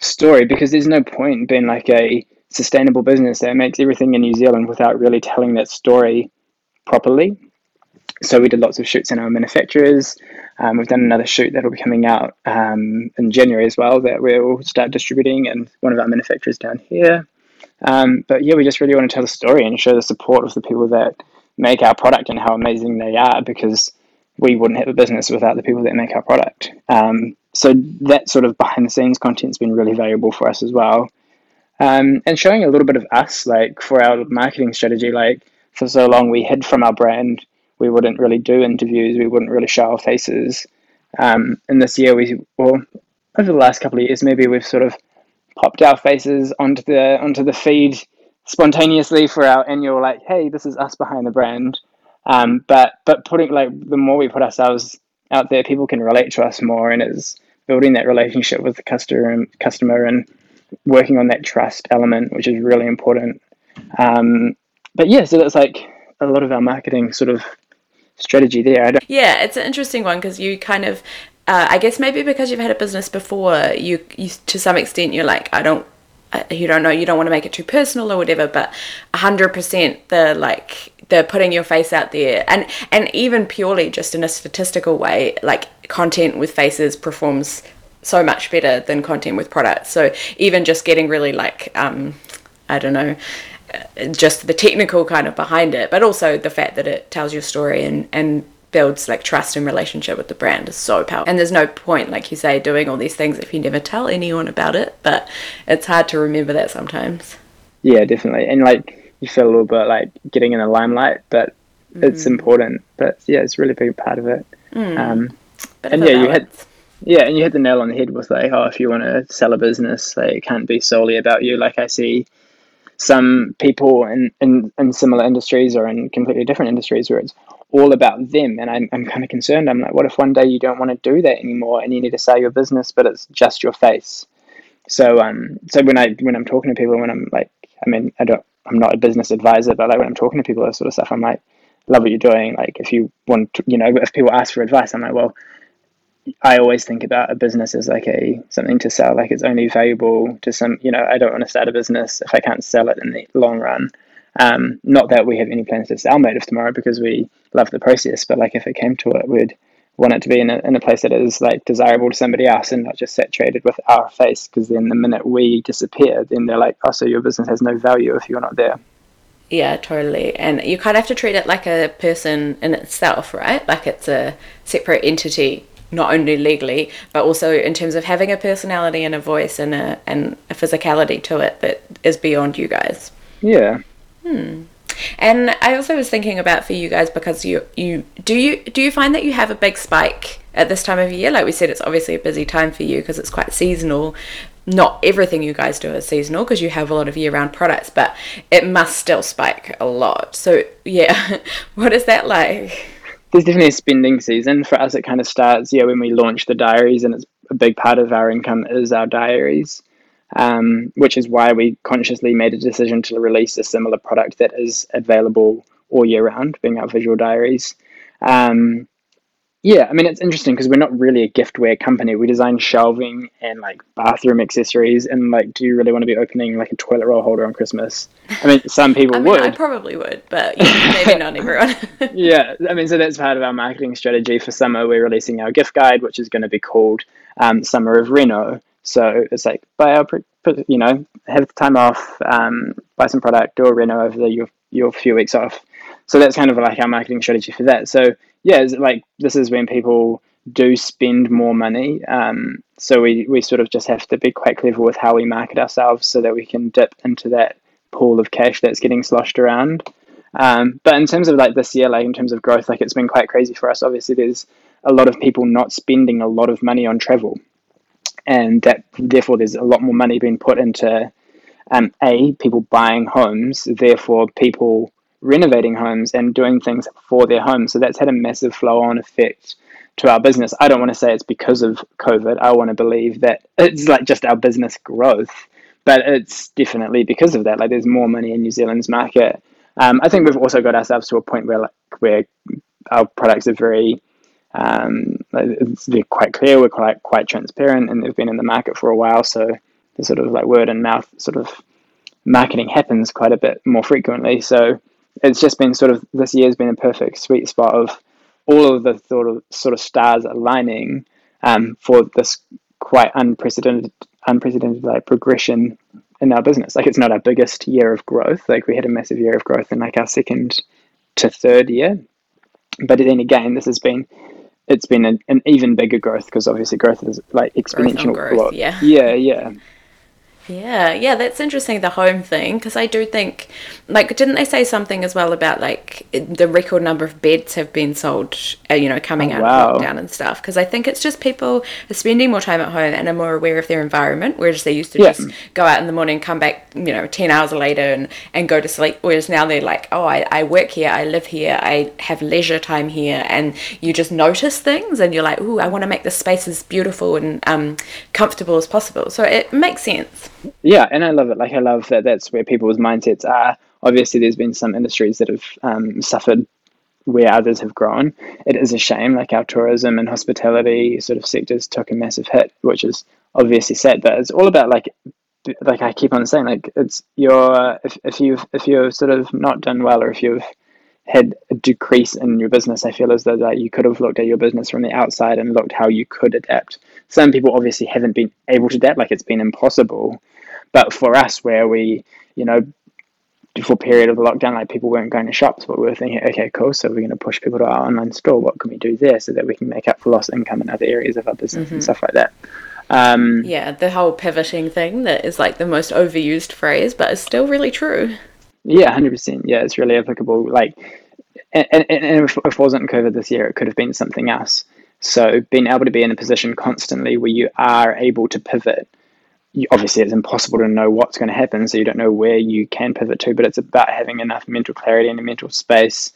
story because there's no point being like a sustainable business that makes everything in New Zealand without really telling that story properly. So we did lots of shoots in our manufacturers. Um, we've done another shoot that will be coming out um, in January as well that we'll start distributing, and one of our manufacturers down here. Um, but yeah, we just really want to tell the story and show the support of the people that make our product and how amazing they are because we wouldn't have a business without the people that make our product. Um, so that sort of behind the scenes content's been really valuable for us as well. Um, and showing a little bit of us, like for our marketing strategy, like for so long we hid from our brand, we wouldn't really do interviews, we wouldn't really show our faces. Um, and this year, we well, over the last couple of years, maybe we've sort of popped our faces onto the onto the feed spontaneously for our annual like, hey, this is us behind the brand. Um, but but putting like the more we put ourselves out there, people can relate to us more, and it's building that relationship with the customer and customer and working on that trust element, which is really important. Um, but yeah, so that's like a lot of our marketing sort of strategy there. yeah, it's an interesting one because you kind of uh, I guess maybe because you've had a business before, you, you to some extent you're like, I don't, uh, you don't know, you don't want to make it too personal or whatever. But hundred percent, the like the putting your face out there, and and even purely just in a statistical way, like content with faces performs so much better than content with products. So even just getting really like, um, I don't know just the technical kind of behind it, but also the fact that it tells your story and and builds like trust and relationship with the brand is so powerful. And there's no point, like you say, doing all these things if you never tell anyone about it. But it's hard to remember that sometimes. Yeah, definitely. And like you feel a little bit like getting in the limelight, but mm. it's important. But yeah, it's really big part of it. Mm. Um, and yeah, you had yeah, and you hit the nail on the head with like, oh, if you want to sell a business, like, it can't be solely about you. Like I see some people in, in, in similar industries or in completely different industries where it's all about them. And I'm, I'm kind of concerned. I'm like, what if one day you don't want to do that anymore and you need to sell your business, but it's just your face? So, um, so when I when I'm talking to people, when I'm like, I mean, I don't, I'm not a business advisor, but like when I'm talking to people, that sort of stuff, I'm like, love what you're doing. Like, if you want, to, you know, if people ask for advice, I'm like, well, I always think about a business as like a something to sell. Like it's only valuable to some. You know, I don't want to start a business if I can't sell it in the long run. Um, not that we have any plans to sell of Tomorrow because we love the process, but like if it came to it, we'd want it to be in a, in a place that is like desirable to somebody else and not just saturated with our face because then the minute we disappear then they're like oh so your business has no value if you're not there yeah totally and you kind of have to treat it like a person in itself right like it's a separate entity not only legally but also in terms of having a personality and a voice and a and a physicality to it that is beyond you guys yeah hmm and I also was thinking about for you guys because you you do you do you find that you have a big spike at this time of year? Like we said, it's obviously a busy time for you because it's quite seasonal. Not everything you guys do is seasonal because you have a lot of year-round products, but it must still spike a lot. So yeah, what is that like? There's definitely a spending season for us. It kind of starts yeah when we launch the diaries, and it's a big part of our income is our diaries um, which is why we consciously made a decision to release a similar product that is available all year round, being our visual diaries. Um, yeah, I mean, it's interesting because we're not really a giftware company. We design shelving and like bathroom accessories. And like, do you really want to be opening like a toilet roll holder on Christmas? I mean, some people I mean, would. I probably would, but yeah, maybe not everyone. yeah, I mean, so that's part of our marketing strategy for summer. We're releasing our gift guide, which is going to be called um, Summer of Reno. So it's like buy our, you know, have the time off, um, buy some product, do a reno over the, your your few weeks off. So that's kind of like our marketing strategy for that. So yeah, like this is when people do spend more money. Um, so we we sort of just have to be quite clever with how we market ourselves so that we can dip into that pool of cash that's getting sloshed around. Um, but in terms of like this year, like in terms of growth, like it's been quite crazy for us. Obviously, there's a lot of people not spending a lot of money on travel and that therefore there's a lot more money being put into um, a people buying homes, therefore people renovating homes and doing things for their homes. So that's had a massive flow on effect to our business. I don't want to say it's because of COVID. I want to believe that it's like just our business growth, but it's definitely because of that. Like there's more money in New Zealand's market. Um, I think we've also got ourselves to a point where like where our products are very um, they're quite clear. We're quite quite transparent, and they've been in the market for a while. So the sort of like word and mouth sort of marketing happens quite a bit more frequently. So it's just been sort of this year's been a perfect sweet spot of all of the sort of sort of stars aligning um, for this quite unprecedented unprecedented like progression in our business. Like it's not our biggest year of growth. Like we had a massive year of growth in like our second to third year. But then again, this has been it's been an, an even bigger growth because obviously growth is like exponential growth, growth yeah yeah yeah yeah, yeah, that's interesting, the home thing, because I do think, like, didn't they say something as well about, like, the record number of beds have been sold, uh, you know, coming oh, out wow. of lockdown and stuff? Because I think it's just people are spending more time at home and are more aware of their environment, whereas they used to yeah. just go out in the morning, come back, you know, 10 hours later and, and go to sleep. Whereas now they're like, oh, I, I work here, I live here, I have leisure time here, and you just notice things and you're like, oh, I want to make the space as beautiful and um, comfortable as possible. So it makes sense. Yeah, and I love it. Like I love that that's where people's mindsets are. Obviously, there's been some industries that have um, suffered where others have grown. It is a shame. Like our tourism and hospitality sort of sectors took a massive hit, which is obviously sad. But it's all about like like I keep on saying, like it's your if, if you've if you've sort of not done well or if you've had a decrease in your business, I feel as though that you could have looked at your business from the outside and looked how you could adapt. Some people obviously haven't been able to adapt, like it's been impossible. But for us, where we, you know, for period of the lockdown, like people weren't going to shops, but we were thinking, okay, cool, so we're going to push people to our online store. What can we do there so that we can make up for lost income in other areas of our business mm-hmm. and stuff like that? Um, yeah, the whole pivoting thing that is like the most overused phrase, but it's still really true. Yeah, hundred percent. Yeah, it's really applicable. Like, and, and, and if it wasn't COVID this year, it could have been something else. So being able to be in a position constantly where you are able to pivot, you, obviously it's impossible to know what's going to happen, so you don't know where you can pivot to. But it's about having enough mental clarity and a mental space,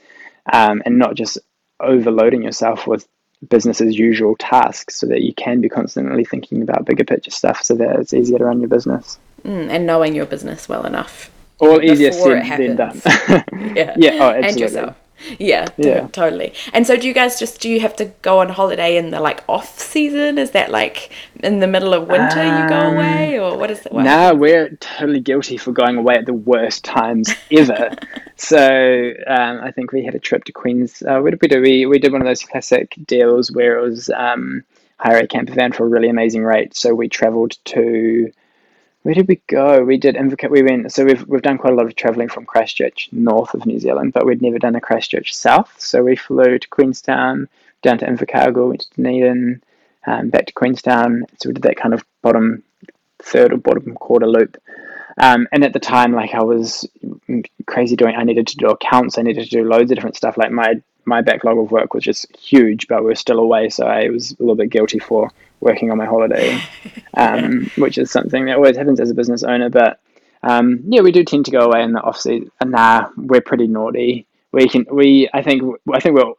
um, and not just overloading yourself with business as usual tasks, so that you can be constantly thinking about bigger picture stuff, so that it's easier to run your business. Mm, and knowing your business well enough all easier said than done. yeah. Yeah. Oh, absolutely. And yourself. Yeah, Yeah. totally. And so, do you guys just do you have to go on holiday in the like off season? Is that like in the middle of winter you go Um, away, or what is it? No, Nah, we're totally guilty for going away at the worst times ever. so um, I think we had a trip to Queens. Uh, what did we do? We we did one of those classic deals where it was um, hire a camper van for a really amazing rate. So we travelled to where did we go? We did Invercargill. We went. So we've we've done quite a lot of travelling from Christchurch north of New Zealand, but we'd never done a Christchurch south. So we flew to Queenstown, down to Invercargill, went to Dunedin, um, back to Queenstown. So we did that kind of bottom third or bottom quarter loop. Um, and at the time, like I was crazy doing, I needed to do accounts, I needed to do loads of different stuff. Like my my backlog of work was just huge, but we are still away, so I was a little bit guilty for working on my holiday, um, which is something that always happens as a business owner. But um, yeah, we do tend to go away in the off season. Nah, we're pretty naughty. We can we I think I think we'll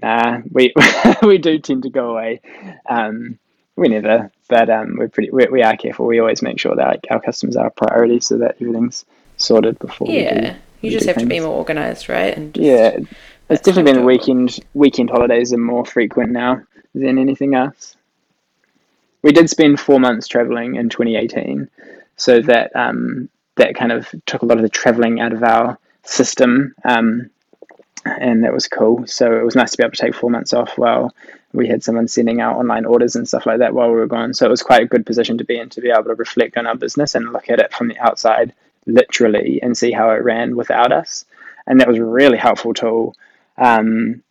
nah we we do tend to go away. Um, we never, but um, we're pretty we, we are careful. We always make sure that like, our customers are a priority, so that everything's sorted before. we do- yeah, we you just do have to be more organized, right? And just, Yeah, it's definitely been weekend weekend holidays are more frequent now than anything else. We did spend four months traveling in 2018, so that um, that kind of took a lot of the traveling out of our system, um, and that was cool. So it was nice to be able to take four months off while we had someone sending out online orders and stuff like that while we were gone. So it was quite a good position to be in to be able to reflect on our business and look at it from the outside, literally, and see how it ran without us. And that was a really helpful tool. Um,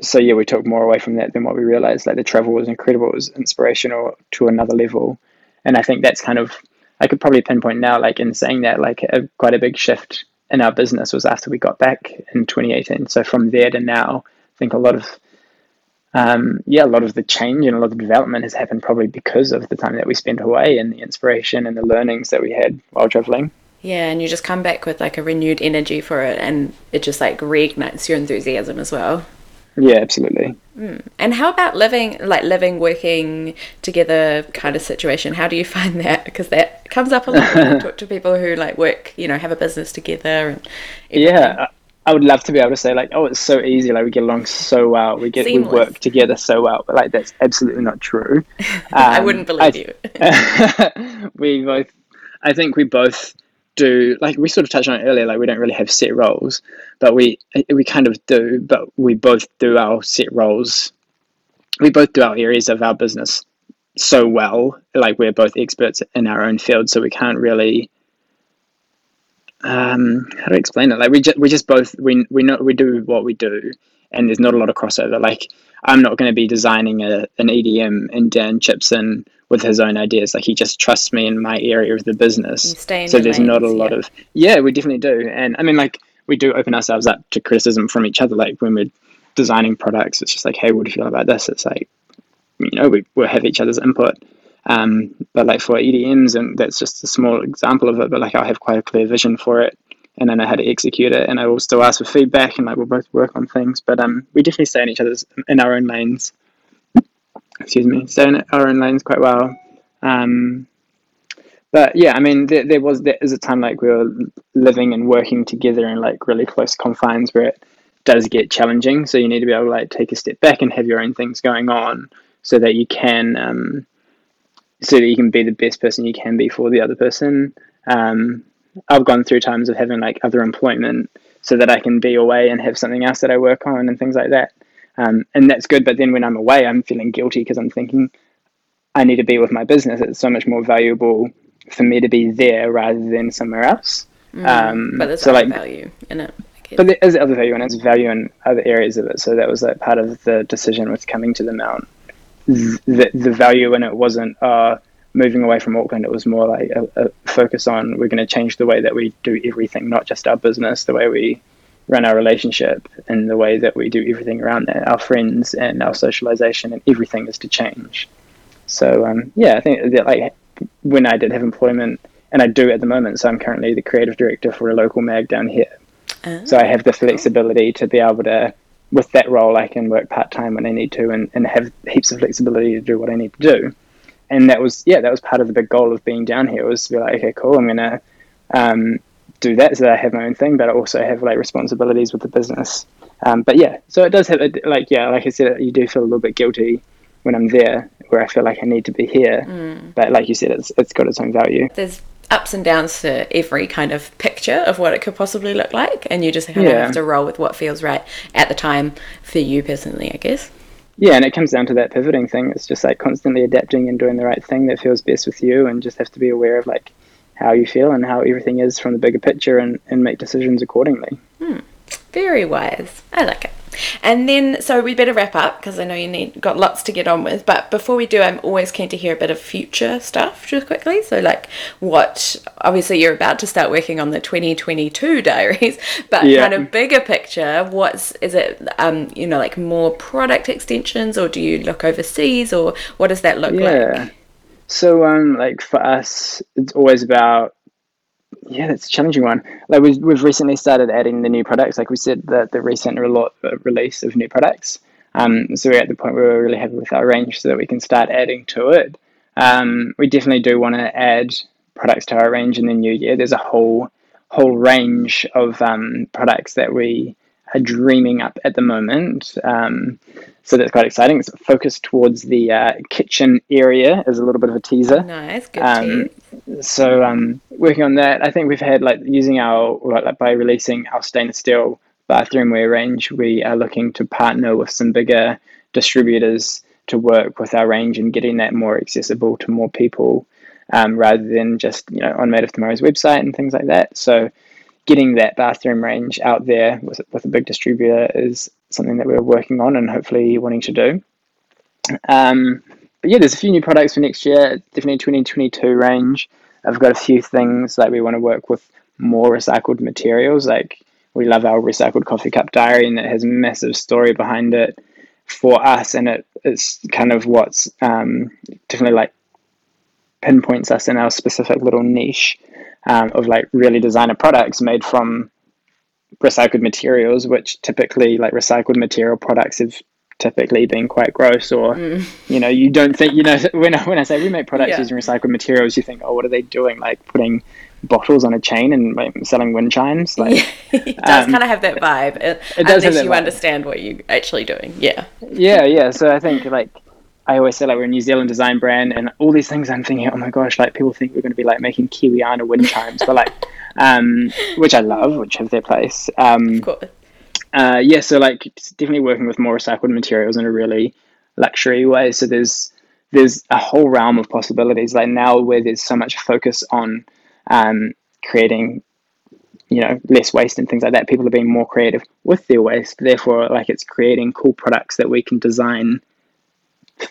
so yeah, we took more away from that than what we realized. Like the travel was incredible; it was inspirational to another level, and I think that's kind of I could probably pinpoint now, like in saying that, like a, quite a big shift in our business was after we got back in 2018. So from there to now, I think a lot of um, yeah, a lot of the change and a lot of the development has happened probably because of the time that we spent away and the inspiration and the learnings that we had while traveling. yeah, and you just come back with like a renewed energy for it, and it just like reignites your enthusiasm as well. Yeah, absolutely. And how about living, like living, working together kind of situation? How do you find that? Because that comes up a lot when you talk to people who like work, you know, have a business together and everything. Yeah, I I would love to be able to say like, oh, it's so easy. Like we get along so well. We get Seamless. we work together so well. But like that's absolutely not true. I Um, wouldn't believe I- you. we both, I think we both do. Like we sort of touched on it earlier. Like we don't really have set roles, but we we kind of do. But we both do our set roles. We both do our areas of our business so well. Like we're both experts in our own field, so we can't really um how I explain it? Like we just we just both we we know we do what we do, and there's not a lot of crossover. Like I'm not going to be designing a an EDM, and Dan chips in with his own ideas. Like he just trusts me in my area of the business. So there's not a lot yeah. of yeah, we definitely do, and I mean like we do open ourselves up to criticism from each other. Like when we're designing products, it's just like, hey, what do you feel about this? It's like you know we we have each other's input. Um, but like for EDMs, and that's just a small example of it. But like I'll have quite a clear vision for it, and then I know how to execute it, and I will still ask for feedback, and like we'll both work on things. But um, we definitely stay in each other's in our own lanes. Excuse me, in our own lanes quite well. Um, but yeah, I mean, there, there was there is a time like we were living and working together in like really close confines where it does get challenging. So you need to be able to like take a step back and have your own things going on, so that you can um, so that you can be the best person you can be for the other person. Um, I've gone through times of having like other employment so that I can be away and have something else that I work on and things like that. Um, and that's good. But then when I'm away, I'm feeling guilty because I'm thinking I need to be with my business. It's so much more valuable for me to be there rather than somewhere else. Um, Mm. But there's so other like, value in it. But there is other value and it's value in other areas of it. So that was like part of the decision with coming to the Mount. The, the value in it wasn't uh, moving away from Auckland. It was more like a, a focus on we're going to change the way that we do everything, not just our business, the way we run our relationship and the way that we do everything around that, our friends and our socialization and everything is to change. So um, yeah, I think that like when I did have employment, and I do at the moment. So I'm currently the creative director for a local mag down here. Ah, So I have the flexibility to be able to, with that role, I can work part time when I need to, and, and have heaps of flexibility to do what I need to do. And that was yeah, that was part of the big goal of being down here was to be like, okay, cool, I'm gonna um, do that so that I have my own thing, but I also have like responsibilities with the business. Um, but yeah, so it does have a, like yeah, like I said, you do feel a little bit guilty when I'm there, where I feel like I need to be here. Mm. But like you said, it's it's got its own value. There's ups and downs to every kind of picture of what it could possibly look like, and you just kind of have to roll with what feels right at the time for you personally, I guess. Yeah, and it comes down to that pivoting thing. It's just like constantly adapting and doing the right thing that feels best with you, and just have to be aware of like how you feel and how everything is from the bigger picture, and, and make decisions accordingly. Hmm. Very wise. I like it. And then, so we better wrap up because I know you need got lots to get on with. But before we do, I'm always keen to hear a bit of future stuff just quickly. So, like, what obviously you're about to start working on the 2022 diaries, but yeah. kind of bigger picture. What's is it? Um, you know, like more product extensions, or do you look overseas, or what does that look yeah. like? So, um, like for us, it's always about yeah, it's a challenging one. Like we've, we've recently started adding the new products. Like we said, the, the recent re- release of new products. Um, so we're at the point where we're really happy with our range so that we can start adding to it. Um, we definitely do want to add products to our range in the new year. There's a whole whole range of um, products that we are dreaming up at the moment. Um, so that's quite exciting. It's focused towards the uh, kitchen area as a little bit of a teaser. Nice, good um, So um, working on that, I think we've had like using our like by releasing our stainless steel bathroomware range, we are looking to partner with some bigger distributors to work with our range and getting that more accessible to more people, um, rather than just you know on Made of Tomorrow's website and things like that. So getting that bathroom range out there with, with a big distributor is something that we're working on and hopefully wanting to do. Um, but yeah, there's a few new products for next year. Definitely 2022 range. I've got a few things like we want to work with more recycled materials. Like we love our recycled coffee cup diary, and it has a massive story behind it for us, and it it's kind of what's um, definitely like pinpoints us in our specific little niche um, of like really designer products made from recycled materials, which typically like recycled material products have typically been quite gross or mm. you know you don't think you know when I, when I say we make products yeah. using recycled materials you think oh what are they doing like putting bottles on a chain and like, selling wind chimes like it does um, kind of have that vibe it, it does unless you vibe. understand what you're actually doing yeah yeah yeah so I think like I always say like we're a New Zealand design brand and all these things I'm thinking, oh my gosh, like people think we're going to be like making Kiwiana wind chimes, but like, um, which I love, which have their place. Um. Uh, yeah, so like definitely working with more recycled materials in a really luxury way. So there's there's a whole realm of possibilities. Like now, where there's so much focus on um, creating, you know, less waste and things like that, people are being more creative with their waste. Therefore, like it's creating cool products that we can design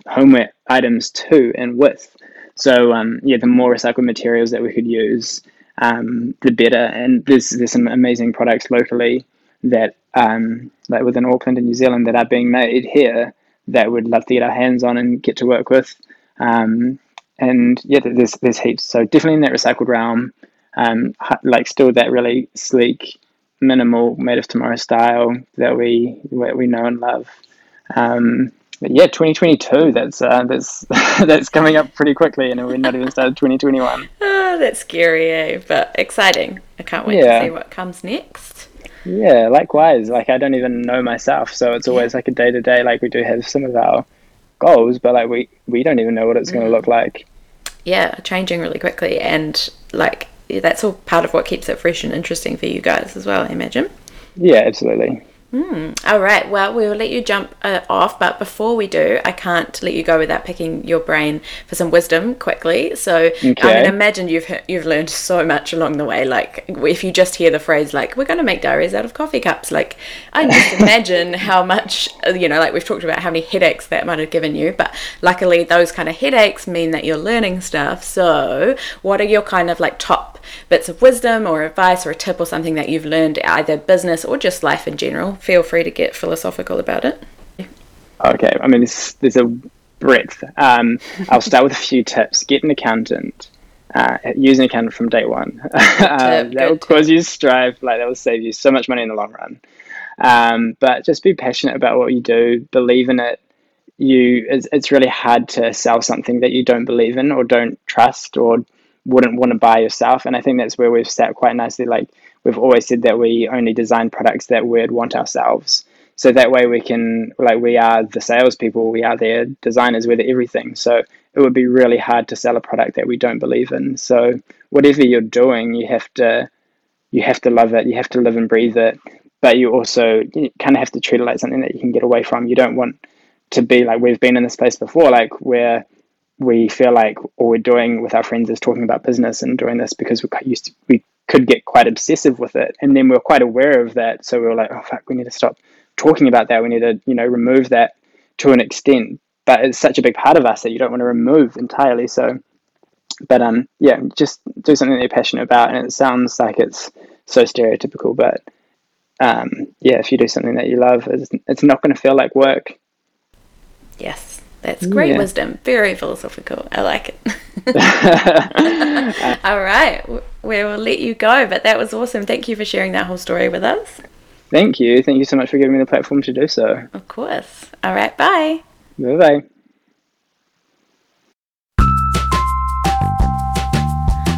homeware items to and with. So um, yeah, the more recycled materials that we could use, um, the better. And there's there's some amazing products locally that um, like within Auckland and New Zealand that are being made here that we'd love to get our hands on and get to work with. Um, and yeah, there's there's heaps. So definitely in that recycled realm, um, like still that really sleek, minimal, made of tomorrow style that we that we know and love. Um, but yeah, 2022. That's uh, that's that's coming up pretty quickly, and we're not even started 2021. Oh, that's scary, eh? But exciting. I can't wait yeah. to see what comes next. Yeah, likewise. Like I don't even know myself, so it's always like a day to day. Like we do have some of our goals, but like we we don't even know what it's mm. going to look like. Yeah, changing really quickly, and like that's all part of what keeps it fresh and interesting for you guys as well. I imagine. Yeah, absolutely. Mm. All right. Well, we will let you jump uh, off, but before we do, I can't let you go without picking your brain for some wisdom quickly. So, okay. I mean, imagine you've you've learned so much along the way. Like, if you just hear the phrase like "we're going to make diaries out of coffee cups," like I just imagine how much uh, you know. Like we've talked about how many headaches that might have given you, but luckily those kind of headaches mean that you're learning stuff. So, what are your kind of like top bits of wisdom or advice or a tip or something that you've learned either business or just life in general? Feel free to get philosophical about it. Okay, I mean, there's, there's a breadth. Um, I'll start with a few tips. Get an accountant. Uh, use an accountant from day one. uh, that will cause you to strive. Like that will save you so much money in the long run. Um, but just be passionate about what you do. Believe in it. You, it's, it's really hard to sell something that you don't believe in or don't trust or wouldn't want to buy yourself. And I think that's where we've sat quite nicely. Like we've always said that we only design products that we'd want ourselves. So that way we can like we are the salespeople, we are their designers, we're the everything. So it would be really hard to sell a product that we don't believe in. So whatever you're doing, you have to you have to love it, you have to live and breathe it, but you also you kind of have to treat it like something that you can get away from. You don't want to be like we've been in this place before, like where we feel like all we're doing with our friends is talking about business and doing this because we're used to, we could get quite obsessive with it, and then we are quite aware of that. So we were like, oh fuck, we need to stop talking about that. We need to you know remove that to an extent. But it's such a big part of us that you don't want to remove entirely. So, but um, yeah, just do something that you're passionate about, and it sounds like it's so stereotypical, but um, yeah, if you do something that you love, it's, it's not going to feel like work. Yes. That's great yeah. wisdom. Very philosophical. I like it. All right. We will let you go, but that was awesome. Thank you for sharing that whole story with us. Thank you. Thank you so much for giving me the platform to do so. Of course. All right. Bye. Bye bye.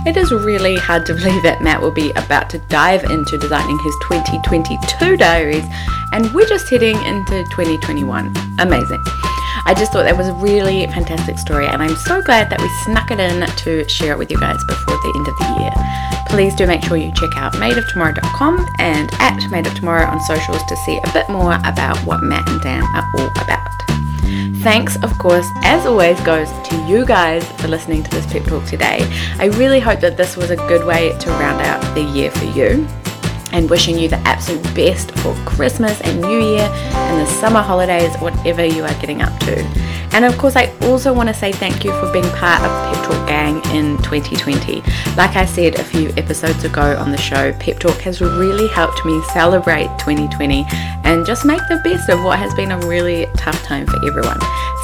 It is really hard to believe that Matt will be about to dive into designing his 2022 diaries, and we're just heading into 2021. Amazing. I just thought that was a really fantastic story, and I'm so glad that we snuck it in to share it with you guys before the end of the year. Please do make sure you check out madeoftomorrow.com and at Made of Tomorrow on socials to see a bit more about what Matt and Dan are all about. Thanks, of course, as always, goes to you guys for listening to this pep talk today. I really hope that this was a good way to round out the year for you and wishing you the absolute best for Christmas and New Year and the summer holidays, whatever you are getting up to. And of course, I also want to say thank you for being part of Pep Talk Gang in 2020. Like I said a few episodes ago on the show, Pep Talk has really helped me celebrate 2020 and just make the best of what has been a really tough time for everyone.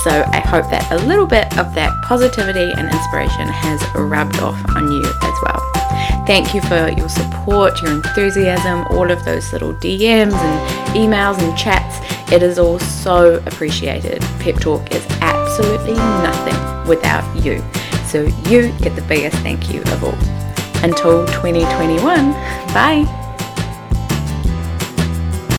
So I hope that a little bit of that positivity and inspiration has rubbed off on you as well. Thank you for your support, your enthusiasm, all of those little DMs and emails and chats. It is all so appreciated. Pep Talk is absolutely nothing without you. So you get the biggest thank you of all. Until 2021, bye.